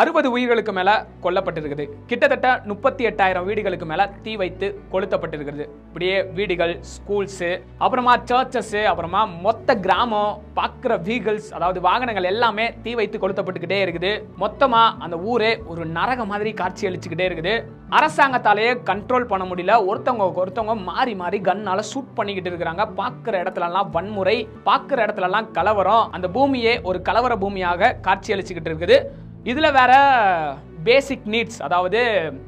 அறுபது உயிர்களுக்கு மேல கொல்லப்பட்டிருக்குது. கிட்டத்தட்ட முப்பத்தி எட்டாயிரம் வீடுகளுக்கு மேல தீ வைத்து கொளுத்தப்பட்டிருக்கிறது. இப்படியே வீடுகள் ஸ்கூல்ஸ் அப்புறமா சர்ச்சஸ் அப்புறமா மொத்த கிராமம் பார்க்குற வீகிள்ஸ் அதாவது வாகனங்கள் எல்லாமே தீ வைத்து கொளுத்தப்பட்டுக்கிட்டே இருக்குது. மொத்தமா அந்த ஊரே ஒரு நரக மாதிரி காட்சி அளிச்சுக்கிட்டே இருக்குது. அரசாங்கத்தாலேயே கண்ட்ரோல் பண்ண முடியல. ஒருத்தவங்க ஒருத்தவங்க மாறி மாறி கண்ணால ஷூட் பண்ணிக்கிட்டு இருக்கிறாங்க. பார்க்குற இடத்துலலாம் வன்முறை பார்க்குற இடத்துலலாம் கலவரம். அந்த பூமியே ஒரு கலவர பூமியாக காட்சி அளிச்சுக்கிட்டு இருக்குது. இதில் வேற பேசிக் நீட்ஸ் அதாவது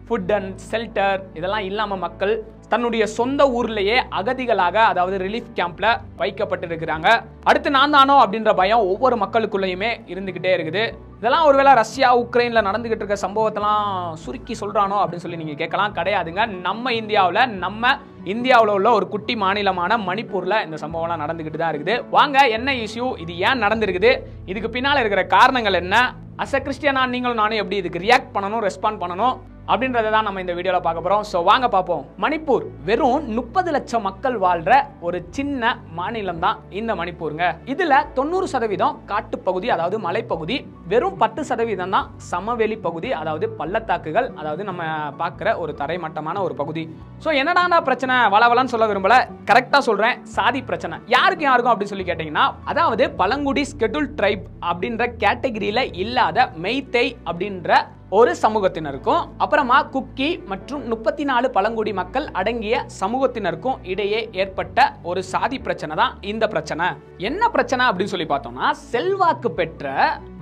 ஃபுட் அண்ட் ஷெல்டர் இதெல்லாம் இல்லாமல் மக்கள் தன்னுடைய சொந்த ஊர்லேயே அகதிகளாக அதாவது ரிலீஃப் கேம்ப்ல வைக்கப்பட்டிருக்கிறாங்க. அடுத்து நான் தானோ அப்படின்ற பயம் ஒவ்வொரு மக்களுக்குள்ளேயுமே இருந்துகிட்டே இருக்குது. இதெல்லாம் ஒருவேளை ரஷ்யா உக்ரைன்ல நடந்துகிட்டு இருக்க சம்பவத்தெல்லாம் சுருக்கி சொல்றானோ அப்படின்னு சொல்லி நீங்க கேட்கலாம். கிடையாதுங்க. நம்ம இந்தியாவில் நம்ம இந்தியாவில் உள்ள ஒரு குட்டி மாநிலமான மணிப்பூரில் இந்த சம்பவம்லாம் நடந்துக்கிட்டு தான் இருக்குது. வாங்க என்ன இஷ்யூ இது ஏன் நடந்திருக்குது? இதுக்கு பின்னால் இருக்கிற காரணங்கள் என்ன? அஸ் அ கிறிஸ்டியனா நீங்களும் நானும் எப்படி இதுக்கு ரியாக்ட் பண்ணணும் ரெஸ்பாண்ட் பண்ணணும்? அப்படின்றத தான் நம்ம இந்த வீடியோவில் பார்க்க போகிறோம் ஸோ வாங்க பார்ப்போம். மணிப்பூர் வெறும் முப்பது லட்சம் மக்கள் வாழ்கிற ஒரு சின்ன மாநிலம் தான் இந்த மணிப்பூருங்க. இதில் தொண்ணூறு சதவீதம் காட்டுப்பகுதி அதாவது மலைப்பகுதி வெறும் பத்து சதவீதம் தான் சமவெளி பகுதி அதாவது பள்ளத்தாக்குகள் அதாவது நம்ம பார்க்குற ஒரு தரைமட்டமான ஒரு பகுதி. ஸோ என்னடா பிரச்சனை? வளவலன்னு சொல்ல விரும்பல. கரெக்டாக சொல்கிறேன் சாதி பிரச்சனை. யாருக்கும் யாருக்கும் அப்படின்னு சொல்லி கேட்டிங்கன்னா அதாவது பழங்குடி ஸ்கெட்யூல் ட்ரைப் அப்படின்ற கேட்டகிரியில் இல்லாத மெய்த்தை அப்படின்ற ஒரு சமூகத்தினருக்கும் அப்புறமா குக்கி மற்றும் முப்பத்தி நாலு பழங்குடி மக்கள் அடங்கிய சமூகத்தினருக்கும் இடையே ஏற்பட்ட ஒரு சாதி பிரச்சனை தான் இந்த பிரச்சனை. என்ன பிரச்சனை அப்படின்னு சொல்லி பார்த்தோம்னா செல்வாக்கு பெற்ற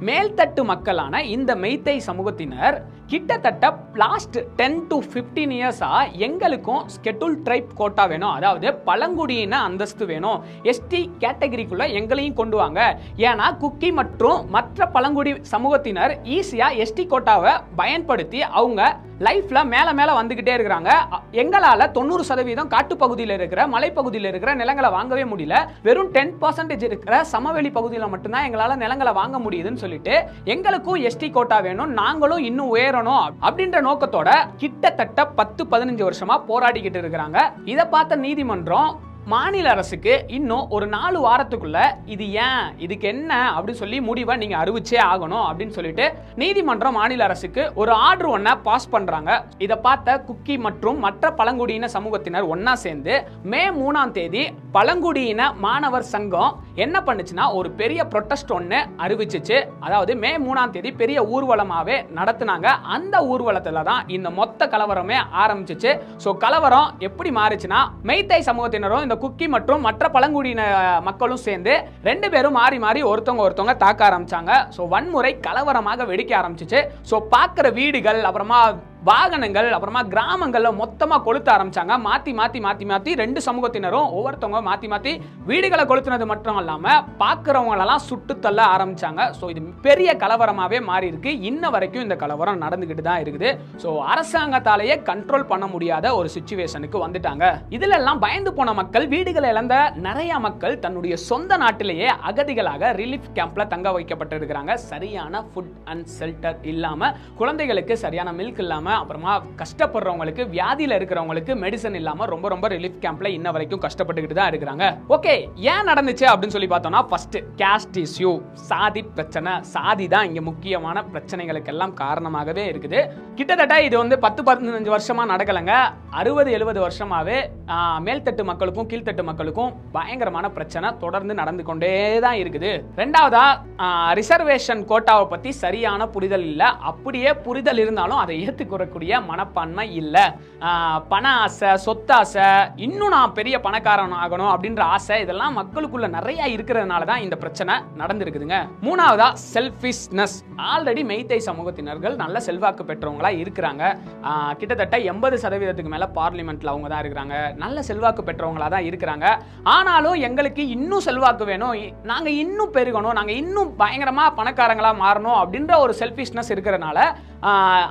மேல்தட்டு மக்களான இந்த மெய்த்தை சமூகத்தினர் கிட்டத்தட்ட லாஸ்ட் டென் டு ஃபிஃப்டீன் இயர்ஸாக எங்களுக்கும் ஸ்கெட்யூல் ட்ரைப் கோட்டா வேணும். அதாவது பழங்குடியின அந்தஸ்து வேணும். எஸ்டி கேட்டகரிக்குள்ளே எங்களையும் கொண்டு வாங்க. ஏன்னா குக்கி மற்றும் மற்ற பழங்குடி சமூகத்தினர் ஈஸியாக எஸ்டி கோட்டாவை பயன்படுத்தி அவங்க லைஃப்பில் மேலே மேலே வந்துக்கிட்டே இருக்கிறாங்க. எங்களால் தொண்ணூறு சதவீதம் காட்டுப்பகுதியில் இருக்கிற மலைப்பகுதியில் இருக்கிற நிலங்களை வாங்கவே முடியல. வெறும் டென் பர்சன்டேஜ் இருக்கிற சமவெளி பகுதியில் மட்டும்தான் எங்களால் நிலங்களை வாங்க முடியுதுன்னு சொல்லி சொல்லிட்டு எங்களுக்கும் எஸ்டி கோட்டா வேணும் நாங்களும் இன்னும் உயரணும் அப்படின்ற நோக்கத்தோட கிட்டத்தட்ட பத்து பதினஞ்சு வருஷமா போராடிக்கிட்டு இருக்கிறாங்க. இதை பார்த்த நீதிமன்றம் மாநில அரசுக்கு இன்னும் ஒரு நாலு வாரத்துக்குள்ள இது ஏன் இதுக்கு என்ன அப்படின்னு சொல்லி முடிவை நீங்க அறிவிச்சே ஆகணும் அப்படின்னு சொல்லிட்டு நீதிமன்றம் மாநில அரசுக்கு ஒரு ஆர்டர் ஒன்ன பாஸ் பண்றாங்க. இதை பார்த்த குக்கி மற்றும் மற்ற பழங்குடியின சமூகத்தினர் ஒன்னா சேர்ந்து மே மூணாம் தேதி பழங்குடியின மாணவர் சங்கம் என்ன பண்ணுச்சுன்னா ஒரு பெரிய ப்ரொட்டஸ்ட் ஒன்று அறிவிச்சிச்சு. அதாவது மே மூணாம் தேதி பெரிய ஊர்வலமாவே நடத்துனாங்க. அந்த ஊர்வலத்துல தான் இந்த மொத்த கலவரமே ஆரம்பிச்சிச்சு. ஸோ கலவரம் எப்படி மாறுச்சுன்னா மெய்த்தை சமூகத்தினரும் இந்த குக்கி மற்றும் மற்ற பழங்குடியின மக்களும் சேர்ந்து ரெண்டு பேரும் மாறி மாறி ஒருத்தவங்க ஒருத்தவங்க தாக்க ஆரம்பிச்சாங்க. ஸோ வன்முறை கலவரமாக வெடிக்க ஆரம்பிச்சிச்சு. ஸோ பார்க்குற வீடுகள் அப்புறமா வாகனங்கள் அப்புறமா கிராமங்களில் மொத்தமாக கொளுத்த ஆரம்பிச்சாங்க. மாற்றி மாற்றி மாற்றி மாற்றி ரெண்டு சமூகத்தினரும் ஒவ்வொருத்தவங்க மாற்றி மாற்றி வீடுகளை கொளுத்துனது மட்டும் இல்லாமல் பார்க்குறவங்களெல்லாம் சுட்டுத்தள்ள ஆரம்பித்தாங்க ஸோ இது பெரிய கலவரமாகவே மாறி இருக்கு இன்ன வரைக்கும் இந்த கலவரம் நடந்துக்கிட்டு தான் இருக்குது. ஸோ அரசாங்கத்தாலேயே கண்ட்ரோல் பண்ண முடியாத ஒரு சுச்சுவேஷனுக்கு வந்துட்டாங்க. இதிலெல்லாம் பயந்து போன மக்கள் வீடுகளை இழந்த நிறைய மக்கள் தன்னுடைய சொந்த நாட்டிலேயே அகதிகளாக ரிலீஃப் கேம்ப்ல தங்க வைக்கப்பட்டிருக்கிறாங்க. சரியான ஃபுட் அண்ட் ஷெல்டர் இல்லாமல் குழந்தைகளுக்கு சரியான மில்க் இல்லாமல் இல்லாமல் அப்புறமா கஷ்டப்படுறவங்களுக்கு வியாதியில் இருக்கிறவங்களுக்கு மெடிசன் இல்லாமல் ரொம்ப ரொம்ப ரிலீஃப் கேம்ப்ல இன்ன வரைக்கும் கஷ்டப்பட்டுக்கிட்டு தான் இருக்கிறாங்க. ஓகே ஏன் நடந்துச்சு அப்படின்னு சொல்லி பார்த்தோம்னா ஃபர்ஸ்ட் கேஸ்ட் இஷ்யூ சாதி பிரச்சனை. சாதி தான் இங்கே முக்கியமான பிரச்சனைகளுக்கெல்லாம் காரணமாகவே இருக்குது. கிட்டத்தட்ட இது வந்து பத்து பதினஞ்சு வருஷமா நடக்கலைங்க. அறுபது எழுபது வருஷமாவே மேல்தட்டு மக்களுக்கும் கீழ்த்தட்டு மக்களுக்கும் பயங்கரமான பிரச்சனை தொடர்ந்து நடந்து கொண்டே தான் இருக்குது. ரெண்டாவதா ரிசர்வேஷன் கோட்டாவை பத்தி சரியான புரிதல் இல்லை. அப்படியே புரிதல் இருந்தாலும் அதை ஏற்றுக்கூறக்கூடிய மனப்பான்மை இல்லை. பண ஆசை சொத்தாசை இன்னும் நான் பெரிய பணக்காரன் ஆகணும் அப்படின்ற ஆசை இதெல்லாம் மக்களுக்குள்ள நிறைய இருக்கிறதுனால தான் இந்த பிரச்சனை நடந்திருக்குதுங்க. மூணாவதா செல்ஃபிஷ்னஸ் ஆல்ரெடி மெய்த்தை சமூகத்தினர்கள் நல்ல செல்வாக்கு பெற்றவங்களா இருக்கிறாங்க. கிட்டத்தட்ட எண்பது சதவீதத்துக்கு மேல பார்லிமெண்ட்ல அவங்க தான் இருக்கிறாங்க. நல்ல செல்வாக்கு பெற்றவங்களா தான் இருக்கிறாங்க. ஆனாலும் எங்களுக்கு இன்னும் செல்வாக்கு வேணும். நாங்க இன்னும் பெருகணும். நாங்க இன்னும் பயங்கரமா பணக்காரங்களா மாறணும் அப்படின்ற ஒரு செல்ஃபிஷ்னஸ் இருக்கிறனால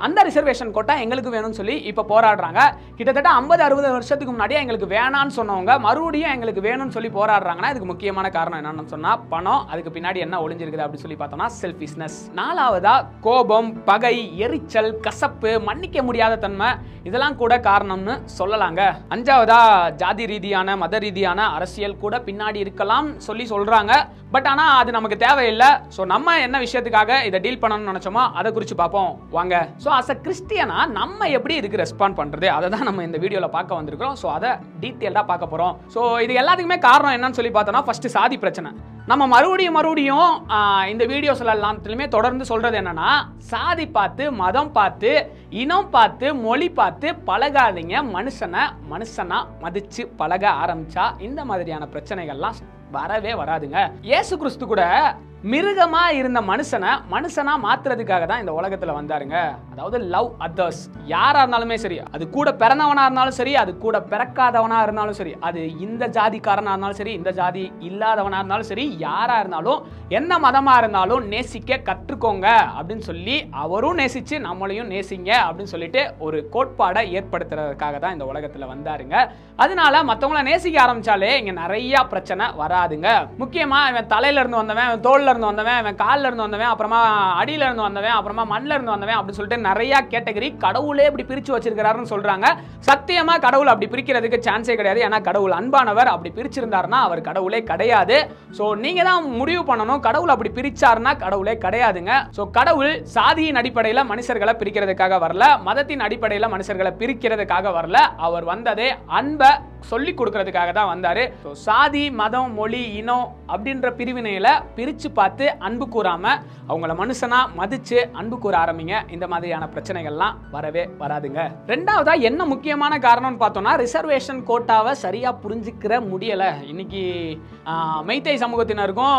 அந்த ரிசர்வேஷன் கோட்டா எங்களுக்கு வேணும்னு சொல்லி இப்போ போராடுறாங்க. கிட்டத்தட்ட ஐம்பது அறுபது வருஷத்துக்கு முன்னாடி எங்களுக்கு வேணான்னு சொன்னவங்க மறுபடியும் எங்களுக்கு வேணும்னு சொல்லி போராடுறாங்கன்னா இதுக்கு முக்கியமான காரணம் என்னன்னு சொன்னால் பணம் அதுக்கு பின்னாடி என்ன ஒளிஞ்சிருக்குது அப்படின்னு சொல்லி பார்த்தோம்னா செல்ஃபிஷ்னஸ் நாலாவதா கோபம் பகை எரிச்சல் கசப்பு மன்னிக்க முடியாத தன்மை இதெல்லாம் கூட காரணம்னு சொல்லலாங்க. அஞ்சாவதா ஜாதி ரீதியான மத ரீதியான அரசியல் கூட பின்னாடி இருக்கலாம் சொல்லி சொல்றாங்க. பட் ஆனால் அது நமக்கு தேவையில்லை. ஸோ நம்ம என்ன விஷயத்துக்காக இதை டீல் பண்ணணும்னு நினச்சோமோ அதை குறித்து பார்ப்போம். வாங்க. ஸோ அஸ் அ கிறிஸ்டியனா நம்ம எப்படி இதுக்கு ரெஸ்பாண்ட் பண்ணுறது அதை தான் நம்ம இந்த வீடியோவில் பார்க்க வந்திருக்கிறோம். ஸோ அதை டீட்டெயில்டாக பார்க்க போகிறோம் ஸோ இது எல்லாத்துக்குமே காரணம் என்னன்னு சொல்லி பார்த்தோன்னா ஃபஸ்ட்டு சாதி பிரச்சனை. நம்ம மறுபடியும் மறுபடியும் இந்த வீடியோஸ்ல எல்லாத்துலையுமே தொடர்ந்து சொல்றது என்னன்னா சாதி பார்த்து மதம் பார்த்து இனம் பார்த்து மொழி பார்த்து பழகாதீங்க. மனுஷனை மனுஷனா மதிச்சு பழக ஆரம்பிச்சா இந்த மாதிரியான பிரச்சனைகள்லாம் வரவே வராதுங்க. இயேசு கிறிஸ்து கூட மிருகமா இருந்த மனுஷனை மனுஷனா மாத்துறதுக்காக தான் இந்த உலகத்துல வந்தாருங்க. அதாவது லவ் அதர்ஸ் யாரா இருந்தாலுமே சரி அது கூட பிறந்தவனா இருந்தாலும் சரி அது கூட பிறக்காதவனா இருந்தாலும் சரி அது இந்த ஜாதிக்காரனா இருந்தாலும் சரி இந்த ஜாதி இல்லாதவனா இருந்தாலும் சரி யாரா இருந்தாலும் என்ன மதமா இருந்தாலும் நேசிக்க கற்றுக்கோங்க அப்படின்னு சொல்லி அவரும் நேசிச்சு நம்மளையும் நேசிங்க அப்படின்னு சொல்லிட்டு ஒரு கோட்பாடை ஏற்படுத்துறதுக்காக தான் இந்த உலகத்துல வந்தாருங்க. அதனால மத்தவங்கள நேசிக்க ஆரம்பிச்சாலே இங்க நிறைய பிரச்சனை வராதுங்க. முக்கியமா இவன் தலையில இருந்து வந்தவன் இவன் தோல்ல இருந்து வந்தவன் அவன் காலில் இருந்து வந்தவன் அப்புறமா அடியில இருந்து வந்தவன் அப்புறமா மண்ணில் இருந்து வந்தவன் அப்படின்னு சொல்லிட்டு நிறைய கேட்டகரி கடவுளே இப்படி பிரித்து வச்சிருக்கிறாருன்னு சொல்றாங்க. சத்தியமா கடவுள் அப்படி பிரிக்கிறதுக்கு சான்ஸே கிடையாது. ஏன்னா கடவுள் அன்பானவர். அப்படி பிரிச்சிருந்தாருன்னா அவர் கடவுளே கிடையாது. ஸோ நீங்க தான் முடிவு பண்ணணும். கடவுள் அப்படி பிரிச்சாருன்னா கடவுளே கிடையாதுங்க. ஸோ கடவுள் சாதியின் அடிப்படையில் மனுஷர்களை பிரிக்கிறதுக்காக வரல. மதத்தின் அடிப்படையில் மனுஷர்களை பிரிக்கிறதுக்காக வரல. அவர் வந்ததே அன்பை சொல்லி கொடுக்கறதுக்காக தான் வந்தாரு. ஸோ சாதி மதம் மொழி இனம் அப்படின்ற பிரிவினையில பிரிச்சு பார்த்து அன்பு கூறாம அவங்கள மனுஷனா மதிச்சு அன்பு கூற ஆரம்பிங்க. இந்த மாதிரியான பிரச்சனைகள்லாம் வரவே வராதுங்க. ரெண்டாவதாக என்ன முக்கியமான காரணம்னு பார்த்தோம்னா ரிசர்வேஷன் கோட்டாவை சரியா புரிஞ்சுக்கிற முடியல. இன்னைக்கு மெய்த்தை சமூகத்தினருக்கும்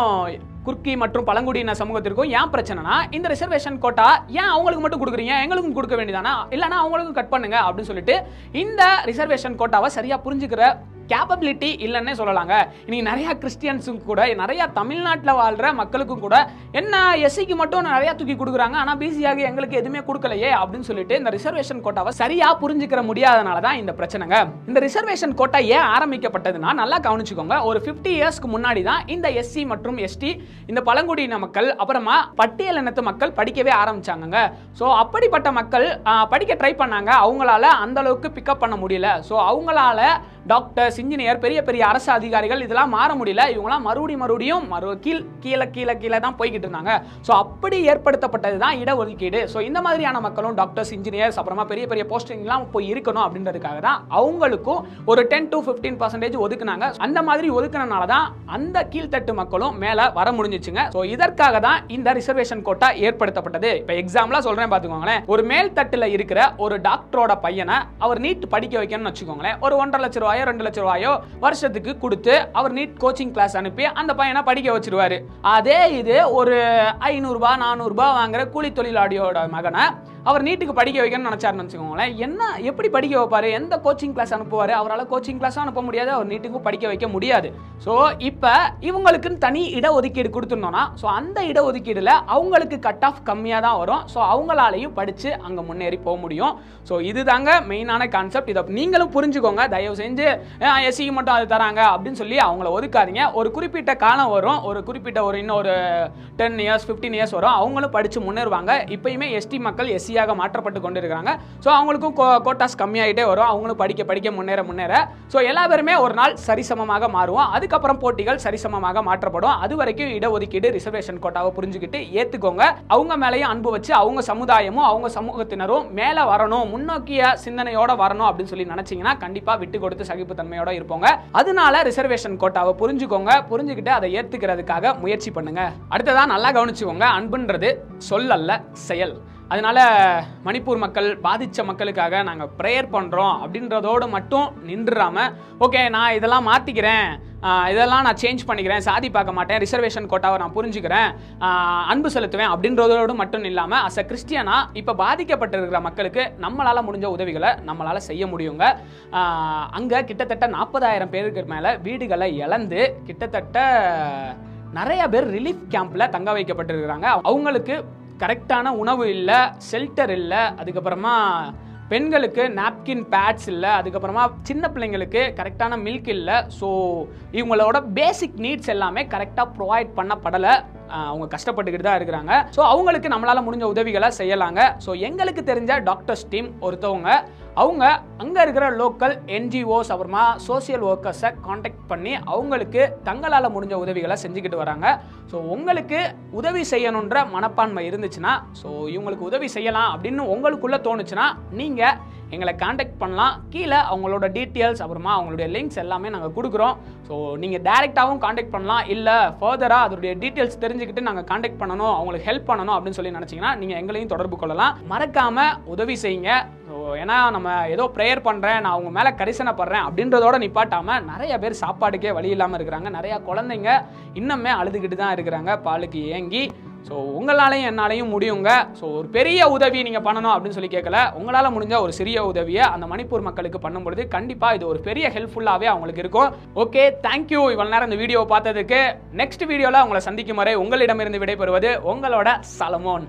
குர்க்கி மற்றும் பழங்குடியின சமூகத்திற்கும் ஏன் பிரச்சனைனா இந்த ரிசர்வேஷன் கோட்டா ஏன் அவங்களுக்கு மட்டும் கொடுக்குறீங்க? எங்களுக்கும் கொடுக்க வேண்டியதானா? இல்லைனா அவங்களுக்கும் கட் பண்ணுங்க அப்படின்னு சொல்லிட்டு இந்த ரிசர்வேஷன் கோட்டாவை சரியாக புரிஞ்சுக்கிற கேப்பபிலிட்டி இல்லைன்னே சொல்லலாங்க. இன்னைக்கு நிறைய கிறிஸ்டியன்ஸும் கூட நிறைய தமிழ்நாட்டில் வாழ்கிற மக்களுக்கும் கூட என்ன எஸ்சிக்கு மட்டும் நிறைய தூக்கி கொடுக்குறாங்க ஆனால் பிசியாக எங்களுக்கு எதுவுமே கொடுக்கலையே அப்படின்னு சொல்லிட்டு இந்த ரிசர்வேஷன் கோட்டாவை சரியா புரிஞ்சுக்கிற முடியாதனால தான் இந்த பிரச்சனைங்க. இந்த ரிசர்வேஷன் கோட்டா ஏன் ஆரம்பிக்கப்பட்டதுன்னா நல்லா கவனிச்சுக்கோங்க. ஒரு 50 இயர்ஸ்க்கு முன்னாடி தான் இந்த எஸ்சி மற்றும் எஸ்டி இந்த பழங்குடியின மக்கள் அப்புறமா பட்டியல் இனத்து மக்கள் படிக்கவே ஆரம்பிச்சாங்க ஸோ அப்படிப்பட்ட மக்கள் படிக்க ட்ரை பண்ணாங்க. அவங்களால அந்த அளவுக்கு பிக்கப் பண்ண முடியல. ஸோ அவங்களால டாக்டர்ஸ் இன்ஜினியர் பெரிய பெரிய அரசு அதிகாரிகள் இதெல்லாம் மாற முடியல. இவங்களாம் மறுபடியும் மறுபடியும் மறு கீழ் கீழே கீழே கீழே தான் போய்கிட்டு இருந்தாங்க. ஸோ அப்படி ஏற்படுத்தப்பட்டது தான் இடஒதுக்கீடு. ஸோ இந்த மாதிரியான மக்களும் டாக்டர்ஸ் இன்ஜினியர்ஸ் அப்புறமா பெரிய பெரிய போஸ்டிங்லாம் போய் இருக்கணும் அப்படின்றதுக்காக தான் அவங்களுக்கும் ஒரு டென் டு ஃபிஃப்டீன் பர்சன்டேஜ் ஒதுக்குனாங்க. அந்த மாதிரி ஒதுக்குனனால தான் அந்த கீழ்த்தட்டு மக்களும் மேலே வர முடிஞ்சிச்சுங்க. ஸோ இதற்காக தான் இந்த ரிசர்வேஷன் கோட்டா ஏற்படுத்தப்பட்டது. இப்போ எக்ஸாம்பிளாக சொல்கிறேன் பார்த்துக்கோங்களேன் ஒரு மேல் தட்டில் இருக்கிற ஒரு டாக்டரோட பையனை அவர் நீட் படிக்க வைக்கணும்னு வச்சுக்கோங்களேன். ஒரு ஒன்றரை லட்ச ரூபாயோ ரெண்டு லட்ச ரூபாயோ வருஷத்துக்கு கொடுத்து அவர் நீட் கோச்சிங் கிளாஸ் அனுப்பி அந்த பையனை படிக்க வச்சிருவாரு. அதே இது ஒரு ஐநூறுரூபா நானூறுரூபா வாங்குற கூலி தொழிலாளியோட மகனை அவர் நீட்டுக்கு படிக்க வைக்கணும்னு நினச்சாருன்னு வச்சுக்கோங்களேன். என்ன எப்படி படிக்க வைப்பார்? எந்த கோச்சிங் கிளாஸ் அனுப்புவார்? அவரால் கோச்சிங் கிளாஸும் அனுப்ப முடியாது. அவர் நீட்டுக்கும் படிக்க வைக்க முடியாது. ஸோ இப்போ இவங்களுக்குன்னு தனி இடஒதுக்கீடு கொடுத்துருந்தோம்னா ஸோ அந்த இடஒதுக்கீடுல அவங்களுக்கு கட் ஆஃப் கம்மியாக தான் வரும். ஸோ அவங்களாலையும் படித்து அங்கே முன்னேறி போக முடியும். ஸோ இதுதாங்க மெயினான கான்செப்ட் இதை நீங்களும் புரிஞ்சுக்கோங்க. தயவு செஞ்சு எஸ்சிக்கு மட்டும் அது தராங்க. அப்படின்னு சொல்லி அவங்கள ஒதுக்காதீங்க. ஒரு குறிப்பிட்ட காலம் வரும். ஒரு குறிப்பிட்ட ஒரு இன்னொரு டென் இயர்ஸ் ஃபிஃப்டீன் இயர்ஸ் வரும். அவங்களும் படித்து முன்னேறுவாங்க. இப்பயுமே எஸ்டி மக்கள் எஸ்சி எஸ்சியாக மாற்றப்பட்டு கொண்டு இருக்கிறாங்க ஸோ அவங்களுக்கும் கோட்டாஸ் கம்மியாகிட்டே வரும். அவங்களும் படிக்க படிக்க முன்னேற முன்னேற. ஸோ எல்லா பேருமே ஒரு நாள் சரிசமமாக மாறுவோம். அதுக்கப்புறம் போட்டிகள் சரிசமமாக மாற்றப்படும். அது வரைக்கும் இடஒதுக்கீடு ரிசர்வேஷன் கோட்டாவை புரிஞ்சுக்கிட்டு ஏற்றுக்கோங்க அவங்க மேலேயும் அன்பு வச்சு அவங்க சமுதாயமும் அவங்க சமூகத்தினரும் மேலே வரணும் முன்னோக்கிய சிந்தனையோட வரணும் அப்படின்னு சொல்லி நினைச்சிங்கன்னா கண்டிப்பாக விட்டு கொடுத்து சகிப்புத்தன்மையோட இருப்போங்க. அதனால ரிசர்வேஷன் கோட்டாவை புரிஞ்சுக்கோங்க. புரிஞ்சுக்கிட்டு அதை ஏற்றுக்கிறதுக்காக முயற்சி பண்ணுங்க. அடுத்ததா நல்லா கவனிச்சுக்கோங்க. அன்புன்றது சொல்லல்ல செயல். அதனால மணிப்பூர் மக்கள் பாதித்த மக்களுக்காக நாங்கள் ப்ரேயர் பண்ணுறோம் அப்படின்றதோடு மட்டும் நின்றுடாமல் ஓகே நான் இதெல்லாம் மாற்றிக்கிறேன் இதெல்லாம் நான் சேஞ்ச் பண்ணிக்கிறேன் சாதி பார்க்க மாட்டேன் ரிசர்வேஷன் கோட்டாவை நான் புரிஞ்சுக்கிறேன் அன்பு செலுத்துவேன் அப்படின்றதோடு மட்டும் இல்லாமல் அஸ் அ கிறிஸ்டியனா இப்போ பாதிக்கப்பட்டிருக்கிற மக்களுக்கு நம்மளால் முடிஞ்ச உதவிகளை நம்மளால் செய்ய முடியுங்க. அங்கே கிட்டத்தட்ட நாற்பதாயிரம் பேருக்கு மேலே வீடுகளை இழந்து கிட்டத்தட்ட நிறைய பேர் ரிலீஃப் கேம்ப்ல தங்க வைக்கப்பட்டிருக்கிறாங்க. அவங்களுக்கு கரெக்டான உணவு இல்லை ஷெல்டர் இல்லை அதுக்கப்புறமா பெண்களுக்கு நாப்கின் பேட்ஸ் இல்லை அதுக்கப்புறமா சின்ன பிள்ளைங்களுக்கு கரெக்டான மில்க் இல்லை. ஸோ இவங்களோட பேசிக் நீட்ஸ் எல்லாமே கரெக்டாக ப்ரொவைட் பண்ணப்படலை. அவங்க கஷ்டப்பட்டுக்கிட்டு தான் இருக்கிறாங்க. ஸோ அவங்களுக்கு நம்மளால் முடிஞ்ச உதவிகளை செய்யலாங்க. ஸோ எங்களுக்கு தெரிஞ்ச டாக்டர்ஸ் டீம் ஒருத்தவங்க அவங்க அங்கே இருக்கிற லோக்கல் என்ஜிஓஸ் அப்புறமா சோஷியல் ஒர்க்கர்ஸை காண்டாக்ட் பண்ணி அவங்களுக்கு தங்களால் முடிஞ்ச உதவிகளை செஞ்சுக்கிட்டு வராங்க. ஸோ உங்களுக்கு உதவி செய்யணுன்ற மனப்பான்மை இருந்துச்சுன்னா ஸோ இவங்களுக்கு உதவி செய்யலாம் அப்படின்னு உங்களுக்குள்ளே தோணுச்சுன்னா நீங்கள் எங்களை காண்டாக்ட் பண்ணலாம். கீழே அவங்களோட டீட்டெயில்ஸ் அப்புறமா அவங்களுடைய லிங்க்ஸ் எல்லாமே நாங்கள் கொடுக்குறோம். ஸோ நீங்கள் டேரெக்டாகவும் காண்டாக்ட் பண்ணலாம். இல்லை ஃபர்தராக அதோடைய டீட்டெயில்ஸ் தெரிஞ்சுக்கிட்டு நாங்கள் காண்டாக்ட் பண்ணணும் அவங்களுக்கு ஹெல்ப் பண்ணணும் அப்படின்னு சொல்லி நினச்சிங்கன்னா நீங்கள் எங்களையும் தொடர்பு கொள்ளலாம். மறக்காமல் உதவி செய்யுங்க. ஏன்னா நம்ம ஏதோ ப்ரேயர் பண்ணுறேன் நான் அவங்க மேலே கரிசனைப்படுறேன் அப்படின்றதோட நிப்பாட்டாமல் நிறைய பேர் சாப்பாடுக்கே வழி இல்லாமல் இருக்கிறாங்க. நிறையா குழந்தைங்க இன்னுமே அழுதுகிட்டு தான் இருக்கிறாங்க. பாலுக்கு ஏங்கி. ஸோ உங்களாலையும் என்னாலையும் முடியுங்க. ஸோ ஒரு பெரிய உதவி நீங்கள் பண்ணணும் அப்படின்னு சொல்லி கேட்கல. உங்களால் முடிஞ்ச ஒரு சிறிய உதவியை அந்த மணிப்பூர் மக்களுக்கு பண்ணும்பொழுது கண்டிப்பாக இது ஒரு பெரிய ஹெல்ப்ஃபுல்லாகவே அவங்களுக்கு இருக்கும். ஓகே தேங்க்யூ இவ்வளோ நேரம் இந்த வீடியோவை பார்த்ததுக்கு நெக்ஸ்ட் வீடியோவில் உங்களை சந்திக்கும் வரை உங்களிடமிருந்து விடைபெறுவது உங்களோட சலமோன்